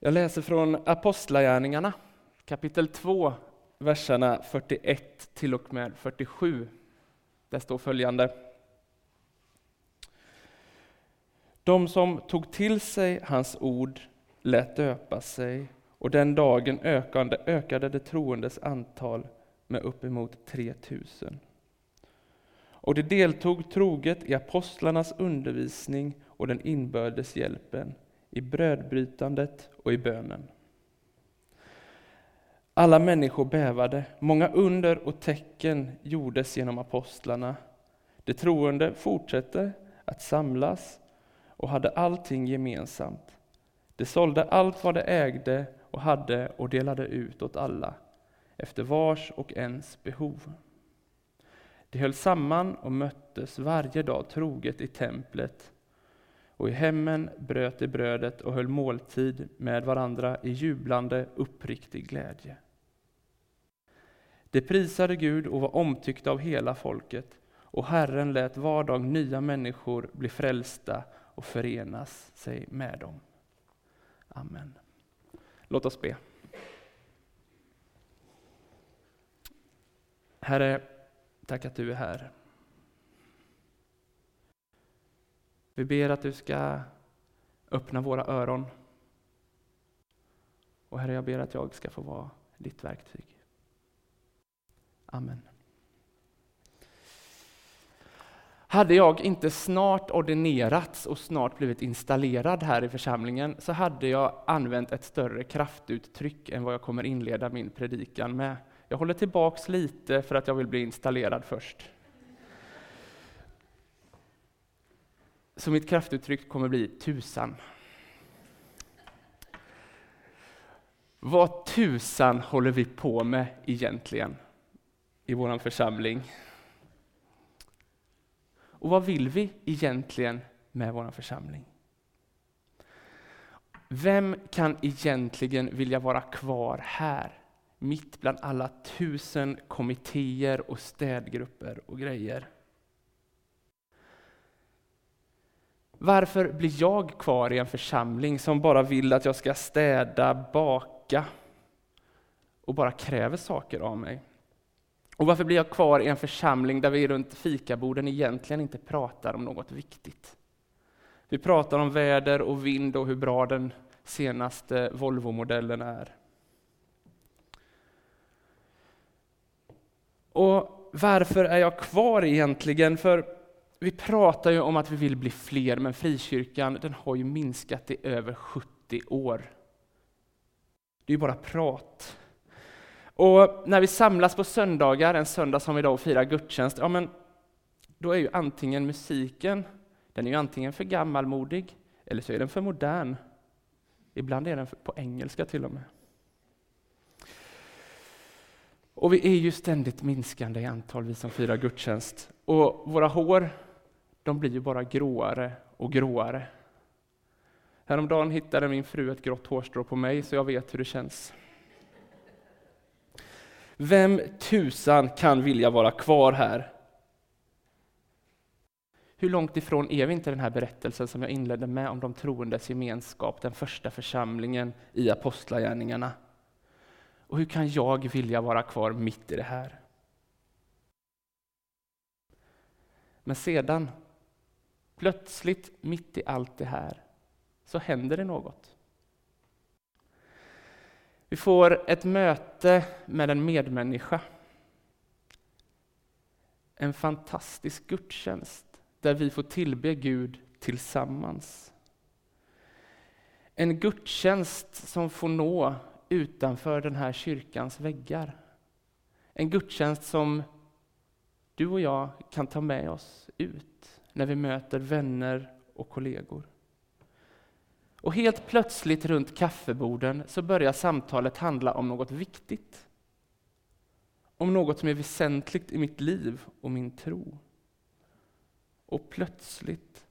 Jag läser från Apostlagärningarna kapitel 2, verserna 41 till och med 47. Där står följande. De som tog till sig hans ord lät döpa sig och den dagen ökande, ökade det troendes antal med uppemot 3000. Och de deltog troget i apostlarnas undervisning och den inbördes hjälpen, i brödbrytandet och i bönen. Alla människor bävade, många under och tecken gjordes genom apostlarna. De troende fortsatte att samlas och hade allting gemensamt. De sålde allt vad de ägde och hade och delade ut åt alla, efter vars och ens behov. De höll samman och möttes varje dag troget i templet, och i hemmen bröt de brödet och höll måltid med varandra i jublande, uppriktig glädje. De prisade Gud och var omtyckta av hela folket, och Herren lät var dag nya människor bli frälsta och förenas sig med dem. Amen. Låt oss be. Herre, tack att du är här. Vi ber att du ska öppna våra öron. Och Herre, jag ber att jag ska få vara ditt verktyg. Amen. Hade jag inte snart ordinerats och snart blivit installerad här i församlingen så hade jag använt ett större kraftuttryck än vad jag kommer inleda min predikan med. Jag håller tillbaks lite för att jag vill bli installerad först. Så mitt kraftuttryck kommer bli tusan. Vad tusan håller vi på med egentligen i vår församling? Och vad vill vi egentligen med vår församling? Vem kan egentligen vilja vara kvar här, mitt bland alla tusen kommittéer och städgrupper och grejer? Varför blir jag kvar i en församling som bara vill att jag ska städa, baka och bara kräver saker av mig? Och varför blir jag kvar i en församling där vi runt fikaborden egentligen inte pratar om något viktigt? Vi pratar om väder och vind och hur bra den senaste Volvo-modellen är. Och varför är jag kvar egentligen? För vi pratar ju om att vi vill bli fler, men frikyrkan den har ju minskat i över 70 år. Det är ju bara prat. Och när vi samlas på söndagar, en söndag som idag och firar gudstjänst, ja men då är ju antingen musiken, den är ju antingen för gammalmodig, eller så är den för modern. Ibland är den på engelska till och med. Och vi är ju ständigt minskande i antal, vi som firar gudstjänst. Och våra hår, de blir ju bara gråare och gråare. Häromdagen hittade min fru ett grått hårstrå på mig, så jag vet hur det känns. Vem tusan kan vilja vara kvar här? Hur långt ifrån är vi inte den här berättelsen som jag inledde med om de troendes gemenskap, den första församlingen i Apostlagärningarna? Och hur kan jag vilja vara kvar mitt i det här? Men sedan, plötsligt mitt i allt det här, så händer det något. Vi får ett möte med en medmänniska. En fantastisk gudstjänst där vi får tillbe Gud tillsammans. En gudstjänst som får nå utanför den här kyrkans väggar. En gudstjänst som du och jag kan ta med oss ut när vi möter vänner och kollegor. Och helt plötsligt runt kaffeborden så börjar samtalet handla om något viktigt. Om något som är väsentligt i mitt liv och min tro. Och plötsligt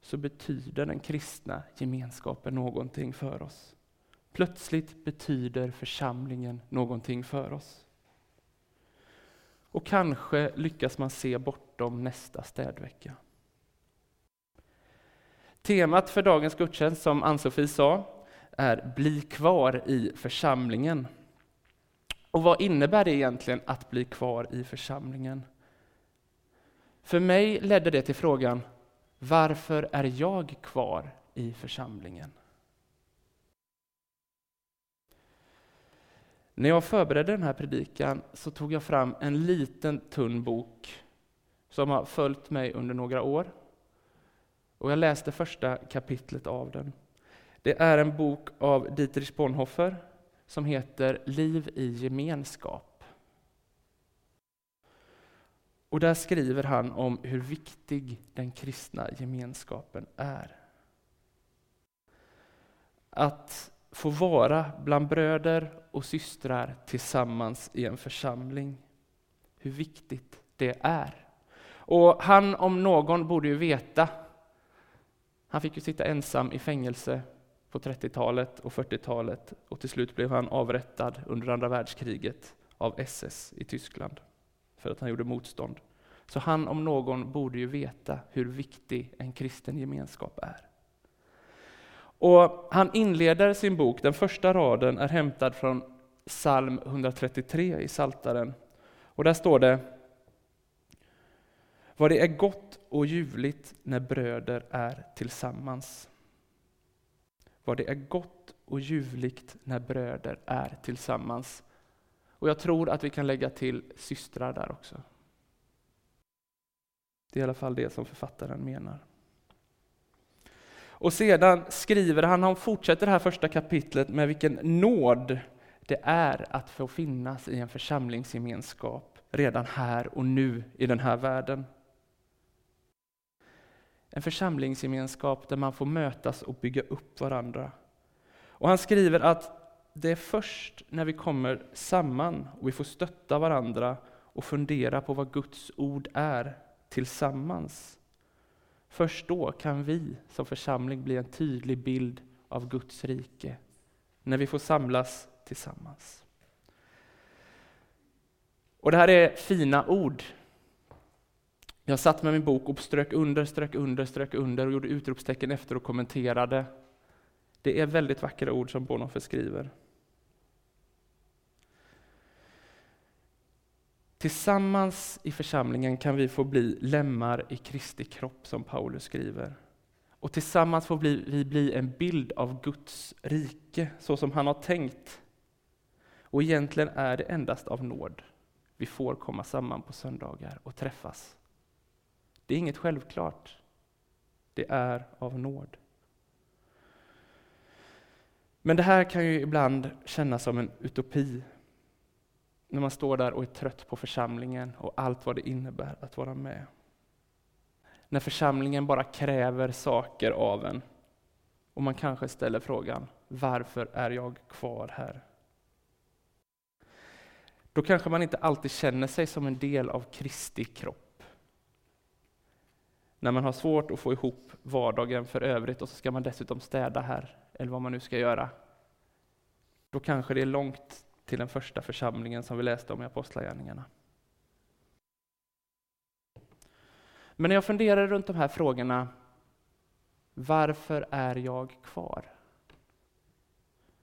så betyder den kristna gemenskapen någonting för oss. Plötsligt betyder församlingen någonting för oss. Och kanske lyckas man se bortom nästa städvecka. Temat för dagens gudstjänst, som Ann-Sofie sa, är bli kvar i församlingen. Och vad innebär det egentligen att bli kvar i församlingen? För mig ledde det till frågan, varför är jag kvar i församlingen? När jag förberedde den här predikan så tog jag fram en liten tunn bok som har följt mig under några år. Och jag läste första kapitlet av den. Det är en bok av Dietrich Bonhoeffer som heter Liv i gemenskap. Och där skriver han om hur viktig den kristna gemenskapen är. Att få vara bland bröder och systrar tillsammans i en församling. Hur viktigt det är. Och han om någon borde ju veta. Han fick ju sitta ensam i fängelse på 30-talet och 40-talet och till slut blev han avrättad under andra världskriget av SS i Tyskland för att han gjorde motstånd. Så han om någon borde ju veta hur viktig en kristen gemenskap är. Och han inleder sin bok, den första raden är hämtad från psalm 133 i Saltaren. Och där står det Vad det är gott och ljuvligt när bröder är tillsammans. Vad det är gott och ljuvligt när bröder är tillsammans. Och jag tror att vi kan lägga till systrar där också. Det är i alla fall det som författaren menar. Och sedan skriver han, han fortsätter det här första kapitlet med vilken nåd det är att få finnas i en församlingsgemenskap redan här och nu i den här världen. En församlingsgemenskap där man får mötas och bygga upp varandra. Och han skriver att det är först när vi kommer samman och vi får stötta varandra och fundera på vad Guds ord är tillsammans. Först då kan vi som församling bli en tydlig bild av Guds rike, när vi får samlas tillsammans. Och det här är fina ord jag satt med min bok och strök under, strök under, strök under och gjorde utropstecken efter och kommenterade. Det är väldigt vackra ord som Bonhoeffer skriver. Tillsammans i församlingen kan vi få bli lemmar i Kristi kropp, som Paulus skriver. Och tillsammans får vi bli en bild av Guds rike, så som han har tänkt. Och egentligen är det endast av nåd vi får komma samman på söndagar och träffas. Det är inget självklart. Det är av nåd. Men det här kan ju ibland kännas som en utopi. När man står där och är trött på församlingen och allt vad det innebär att vara med. När församlingen bara kräver saker av en. Och man kanske ställer frågan, varför är jag kvar här? Då kanske man inte alltid känner sig som en del av Kristi kropp när man har svårt att få ihop vardagen för övrigt och så ska man dessutom städa här, eller vad man nu ska göra. Då kanske det är långt till den första församlingen som vi läste om i Apostlagärningarna. Men när jag funderar runt de här frågorna, varför är jag kvar?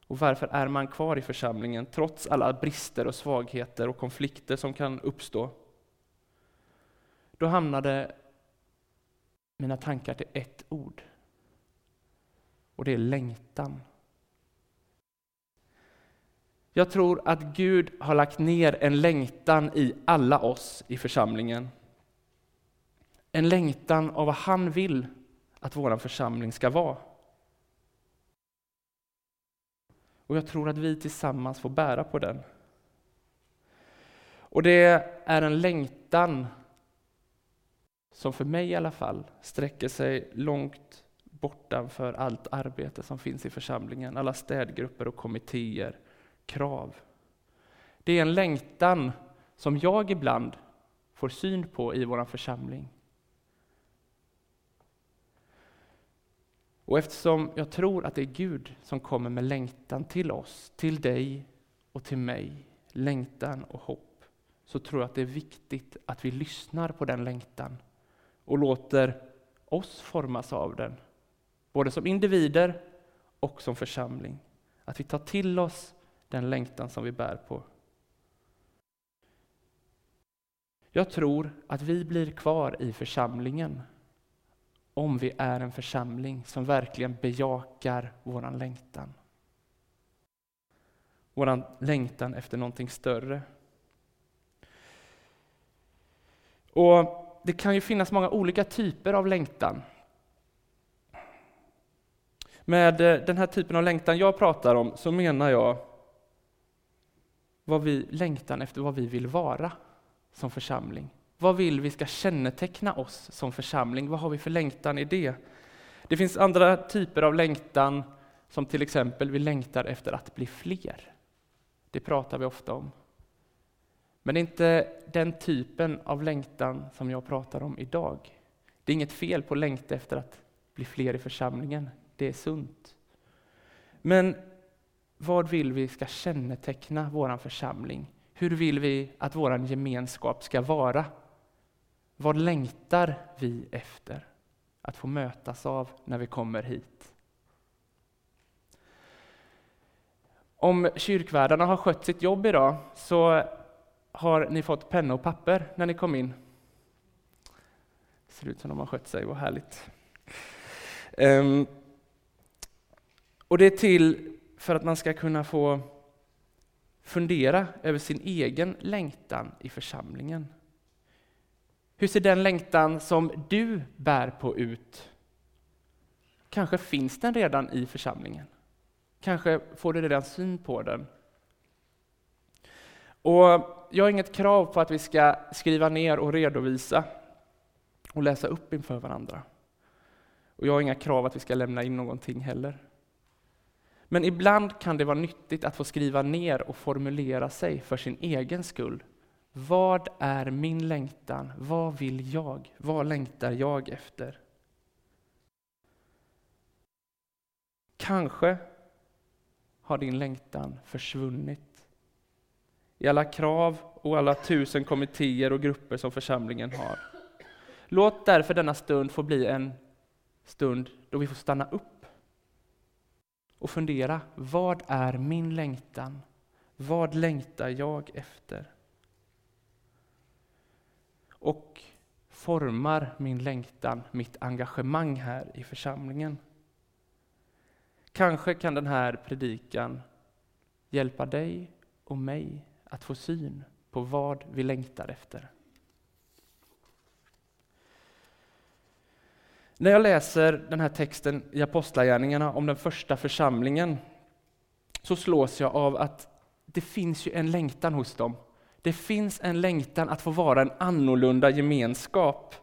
Och varför är man kvar i församlingen trots alla brister och svagheter och konflikter som kan uppstå? Då hamnade mina tankar till ett ord. Och det är längtan. Jag tror att Gud har lagt ner en längtan i alla oss i församlingen. En längtan av vad han vill att vår församling ska vara. Och jag tror att vi tillsammans får bära på den. Och det är en längtan som för mig i alla fall sträcker sig långt bortanför allt arbete som finns i församlingen, alla städgrupper och kommittéer, krav. Det är en längtan som jag ibland får syn på i vår församling. Och eftersom jag tror att det är Gud som kommer med längtan till oss, till dig och till mig, längtan och hopp, så tror jag att det är viktigt att vi lyssnar på den längtan och låter oss formas av den. Både som individer och som församling. Att vi tar till oss den längtan som vi bär på. Jag tror att vi blir kvar i församlingen om vi är en församling som verkligen bejakar våran längtan. Våran längtan efter någonting större. Och det kan ju finnas många olika typer av längtan. Med eh, den här typen av längtan jag pratar om så menar jag vad vi längtan efter vad vi vill vara som församling. Vad vill vi ska känneteckna oss som församling? Vad har vi för längtan i det? Det finns andra typer av längtan, som till exempel vi längtar efter att bli fler. Det pratar vi ofta om. Men det är inte den typen av längtan som jag pratar om idag. Det är inget fel på att längta efter att bli fler i församlingen. Det är sunt. Men vad vill vi ska känneteckna vår församling? Hur vill vi att vår gemenskap ska vara? Vad längtar vi efter att få mötas av när vi kommer hit? Om kyrkvärdarna har skött sitt jobb idag så har ni fått penna och papper när ni kom in. Ser ut som de har skött sig, vad härligt. Um, och det är till för att man ska kunna få fundera över sin egen längtan i församlingen. Hur ser den längtan som du bär på ut? Kanske finns den redan i församlingen. Kanske får du redan syn på den. Och jag har inget krav på att vi ska skriva ner och redovisa och läsa upp inför varandra. Och jag har inga krav att vi ska lämna in någonting heller. Men ibland kan det vara nyttigt att få skriva ner och formulera sig för sin egen skull. Vad är min längtan? Vad vill jag? Vad längtar jag efter? Kanske har din längtan försvunnit i alla krav och alla tusen kommittéer och grupper som församlingen har. Låt därför denna stund få bli en stund då vi får stanna upp och fundera, vad är min längtan? Vad längtar jag efter? Och formar min längtan mitt engagemang här i församlingen? Kanske kan den här predikan hjälpa dig och mig att få syn på vad vi längtar efter. När jag läser den här texten i Apostlagärningarna om den första församlingen så slås jag av att det finns ju en längtan hos dem. Det finns en längtan att få vara en annorlunda gemenskap.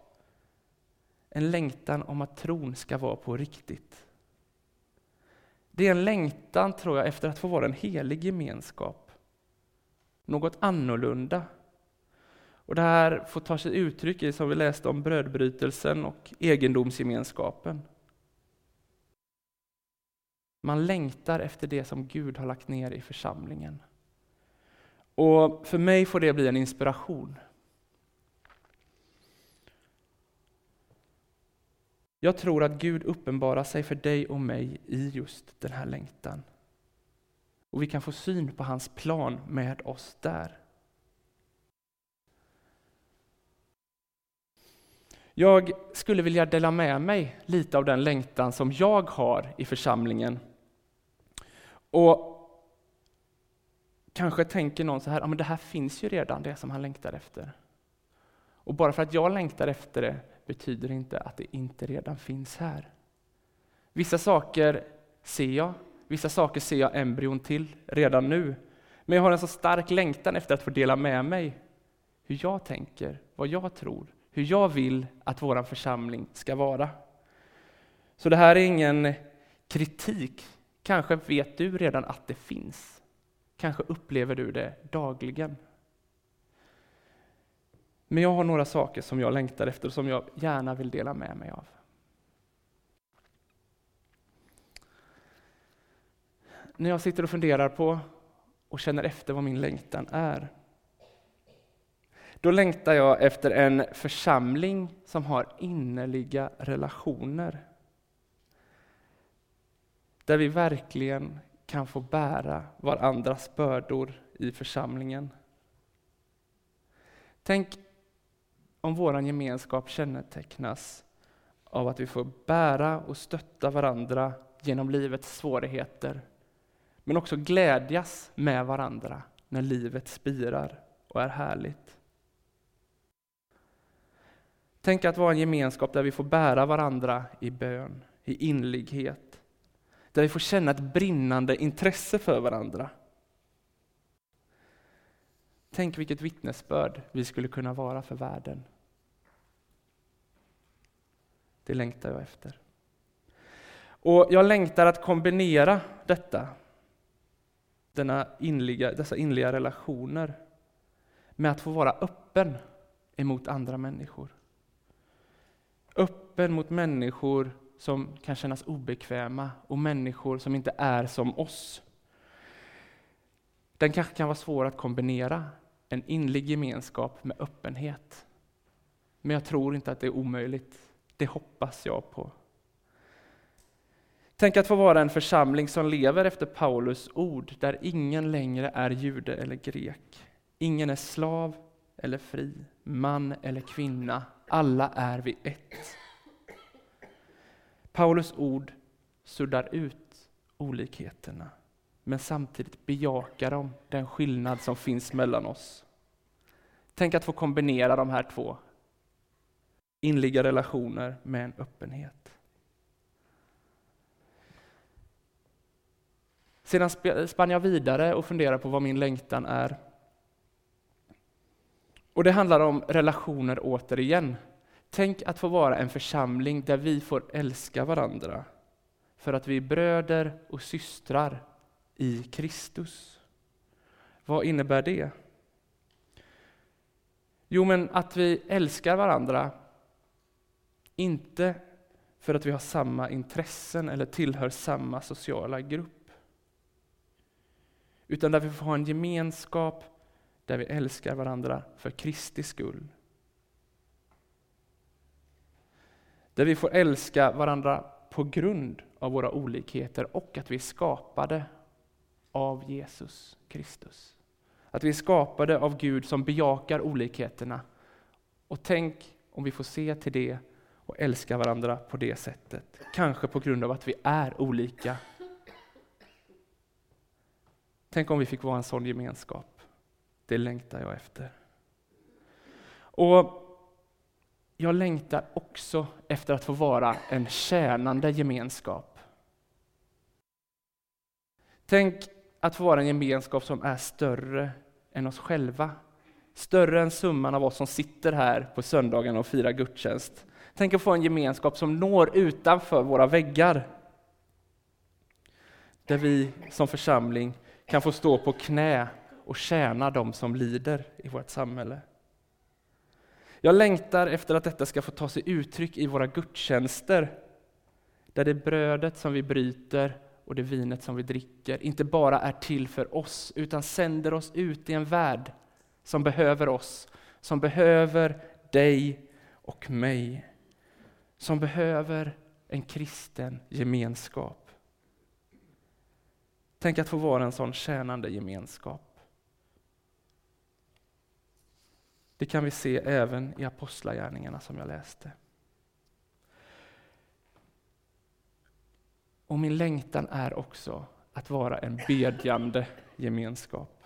En längtan om att tron ska vara på riktigt. Det är en längtan, tror jag, efter att få vara en helig gemenskap. Något annorlunda. Och det här får ta sig uttryck i, som vi läste om, brödbrytelsen och egendomsgemenskapen. Man längtar efter det som Gud har lagt ner i församlingen. Och för mig får det bli en inspiration. Jag tror att Gud uppenbarar sig för dig och mig i just den här längtan. Och vi kan få syn på hans plan med oss där. Jag skulle vilja dela med mig lite av den längtan som jag har i församlingen. Och Kanske tänker någon så här, ja, men det här finns ju redan, det som han längtar efter. Och bara för att jag längtar efter det betyder inte att det inte redan finns här. Vissa saker ser jag, vissa saker ser jag embryon till redan nu. Men jag har en så stark längtan efter att få dela med mig hur jag tänker, vad jag tror, hur jag vill att vår församling ska vara. Så det här är ingen kritik. Kanske vet du redan att det finns. Kanske upplever du det dagligen. Men jag har några saker som jag längtar efter och som jag gärna vill dela med mig av. När jag sitter och funderar på och känner efter vad min längtan är, då längtar jag efter en församling som har innerliga relationer. där vi verkligen kan få bära varandras bördor i församlingen. Tänk om vår gemenskap kännetecknas av att vi får bära och stötta varandra genom livets svårigheter, men också glädjas med varandra när livet spirar och är härligt. Tänk att vara en gemenskap där vi får bära varandra i bön, i inlighet, där vi får känna ett brinnande intresse för varandra. Tänk vilket vittnesbörd vi skulle kunna vara för världen. Det längtar jag efter. Och jag längtar att kombinera detta, denna inliga, dessa inliga relationer, med att få vara öppen emot andra människor. Öppen mot människor som kan kännas obekväma och människor som inte är som oss. Den kanske kan vara svår att kombinera, en inlig gemenskap med öppenhet. Men jag tror inte att det är omöjligt. Det hoppas jag på. Tänk att få vara en församling som lever efter Paulus ord, där ingen längre är jude eller grek. Ingen är slav eller fri, man eller kvinna. Alla är vi ett. Paulus ord suddar ut olikheterna, men samtidigt bejakar de den skillnad som finns mellan oss. Tänk att få kombinera de här två inliga relationer med en öppenhet. Sedan spann jag vidare och funderade på vad min längtan är. Och det handlar om relationer återigen. Tänk att få vara en församling där vi får älska varandra för att vi är bröder och systrar i Kristus. Vad innebär det? Jo, men att vi älskar varandra inte för att vi har samma intressen eller tillhör samma sociala grupp. Utan där vi får ha en gemenskap där vi älskar varandra för Kristi skull. Där vi får älska varandra på grund av våra olikheter och att vi är skapade av Jesus Kristus. Att vi är skapade av Gud som bejakar olikheterna. Och tänk om vi får se till det och älska varandra på det sättet. Kanske på grund av att vi är olika. Tänk om vi fick vara en sån gemenskap. Det längtar jag efter. Och jag längtar också efter att få vara en tjänande gemenskap. Tänk att få vara en gemenskap som är större än oss själva. Större än summan av oss som sitter här på söndagen och firar gudstjänst. Tänk att få en gemenskap som når utanför våra väggar. Där vi som församling kan få stå på knä och tjäna dem som lider i vårt samhälle. Jag längtar efter att detta ska få ta sig uttryck i våra gudstjänster, där det brödet som vi bryter och det vinet som vi dricker inte bara är till för oss, utan sänder oss ut i en värld som behöver oss, som behöver dig och mig som behöver en kristen gemenskap. Tänk att få vara en sån tjänande gemenskap. Det kan vi se även i Apostlagärningarna som jag läste. Och min längtan är också att vara en bedjande gemenskap.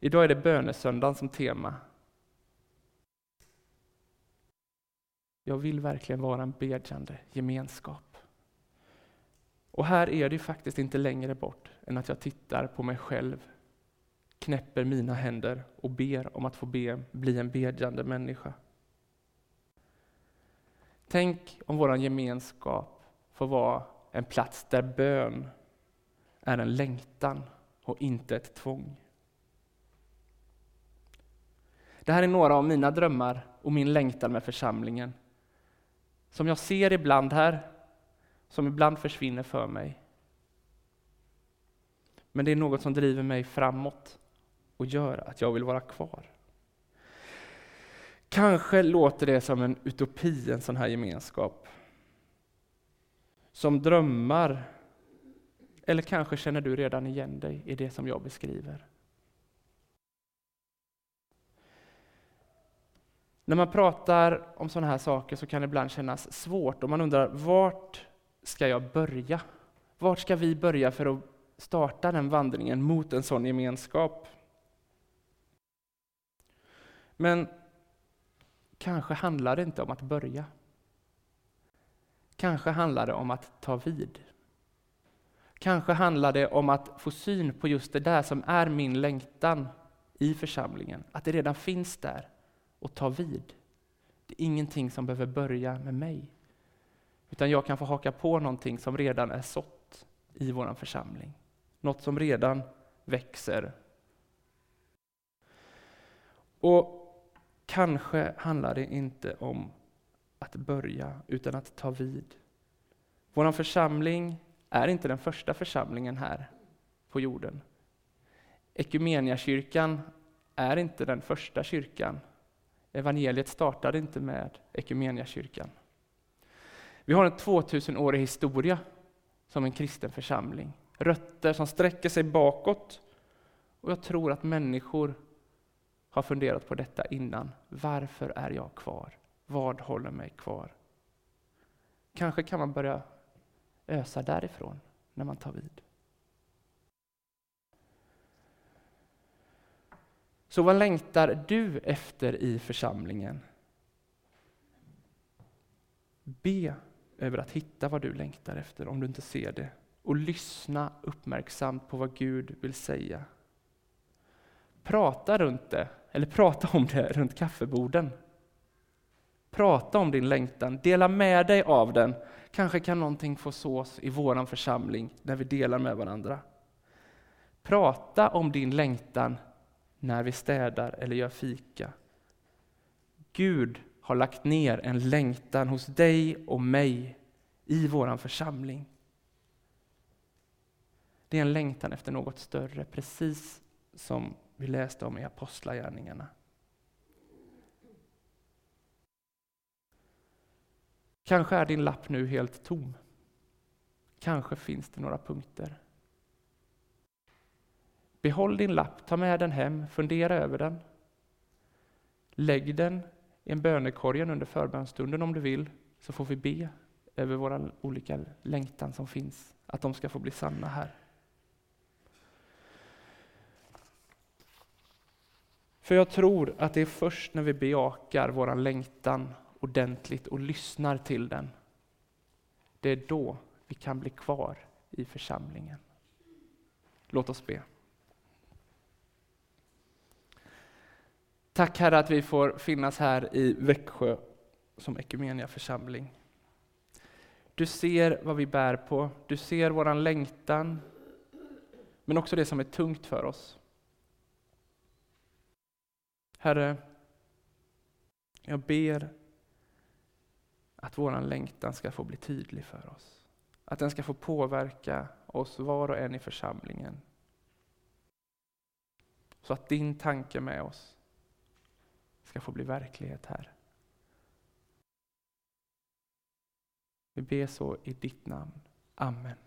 Idag är det bönesöndagen som tema Jag vill verkligen vara en bedjande gemenskap. Och här är det faktiskt inte längre bort än att jag tittar på mig själv, knäpper mina händer och ber om att få be, bli en bedjande människa. Tänk om vår gemenskap får vara en plats där bön är en längtan och inte ett tvång. Det här är några av mina drömmar och min längtan med församlingen som jag ser ibland här, som ibland försvinner för mig. Men det är något som driver mig framåt och gör att jag vill vara kvar. Kanske låter det som en utopi, en sån här gemenskap. som drömmar. Eller kanske känner du redan igen dig i det som jag beskriver. När man pratar om sådana här saker så kan det ibland kännas svårt och man undrar vart ska jag börja? Vart ska vi börja för att starta den vandringen mot en sån gemenskap? Men kanske handlar det inte om att börja. Kanske handlar det om att ta vid. Kanske handlar det om att få syn på just det där som är min längtan i församlingen, att det redan finns där och ta vid. Det är ingenting som behöver börja med mig, utan jag kan få haka på någonting som redan är sått i vår församling. Något som redan växer. Och kanske handlar det inte om att börja, utan att ta vid. Vår församling är inte den första församlingen här på jorden. Ekumeniakyrkan är inte den första kyrkan. Evangeliet startade inte med Ekumeniakyrkan. Vi har en 2000-årig historia som en kristen församling. Rötter som sträcker sig bakåt. Och jag tror att människor har funderat på detta innan. Varför är jag kvar? Vad håller mig kvar? Kanske kan man börja ösa därifrån när man tar vid. Så vad längtar du efter i församlingen? Be över att hitta vad du längtar efter om du inte ser det och lyssna uppmärksamt på vad Gud vill säga. Prata runt det, eller prata om det runt kaffeborden. Prata om din längtan, dela med dig av den. Kanske kan någonting få sås i vår församling när vi delar med varandra. Prata om din längtan när vi städar eller gör fika. Gud har lagt ner en längtan hos dig och mig i vår församling. Det är en längtan efter något större, precis som vi läste om i Apostlagärningarna. Kanske är din lapp nu helt tom. Kanske finns det några punkter. Behåll din lapp, ta med den hem, fundera över den. Lägg den i en bönekorgen under förbönstunden om du vill, så får vi be över våra olika längtan som finns, att de ska få bli sanna här. För jag tror att det är först när vi bejakar vår längtan ordentligt och lyssnar till den, det är då vi kan bli kvar i församlingen. Låt oss be. Tack Herre att vi får finnas här i Växjö som Ekumenia församling. Du ser vad vi bär på, du ser våran längtan, men också det som är tungt för oss. Herre, jag ber att våran längtan ska få bli tydlig för oss. Att den ska få påverka oss var och en i församlingen. Så att din tanke med oss ska få bli verklighet här. Vi ber så i ditt namn. Amen.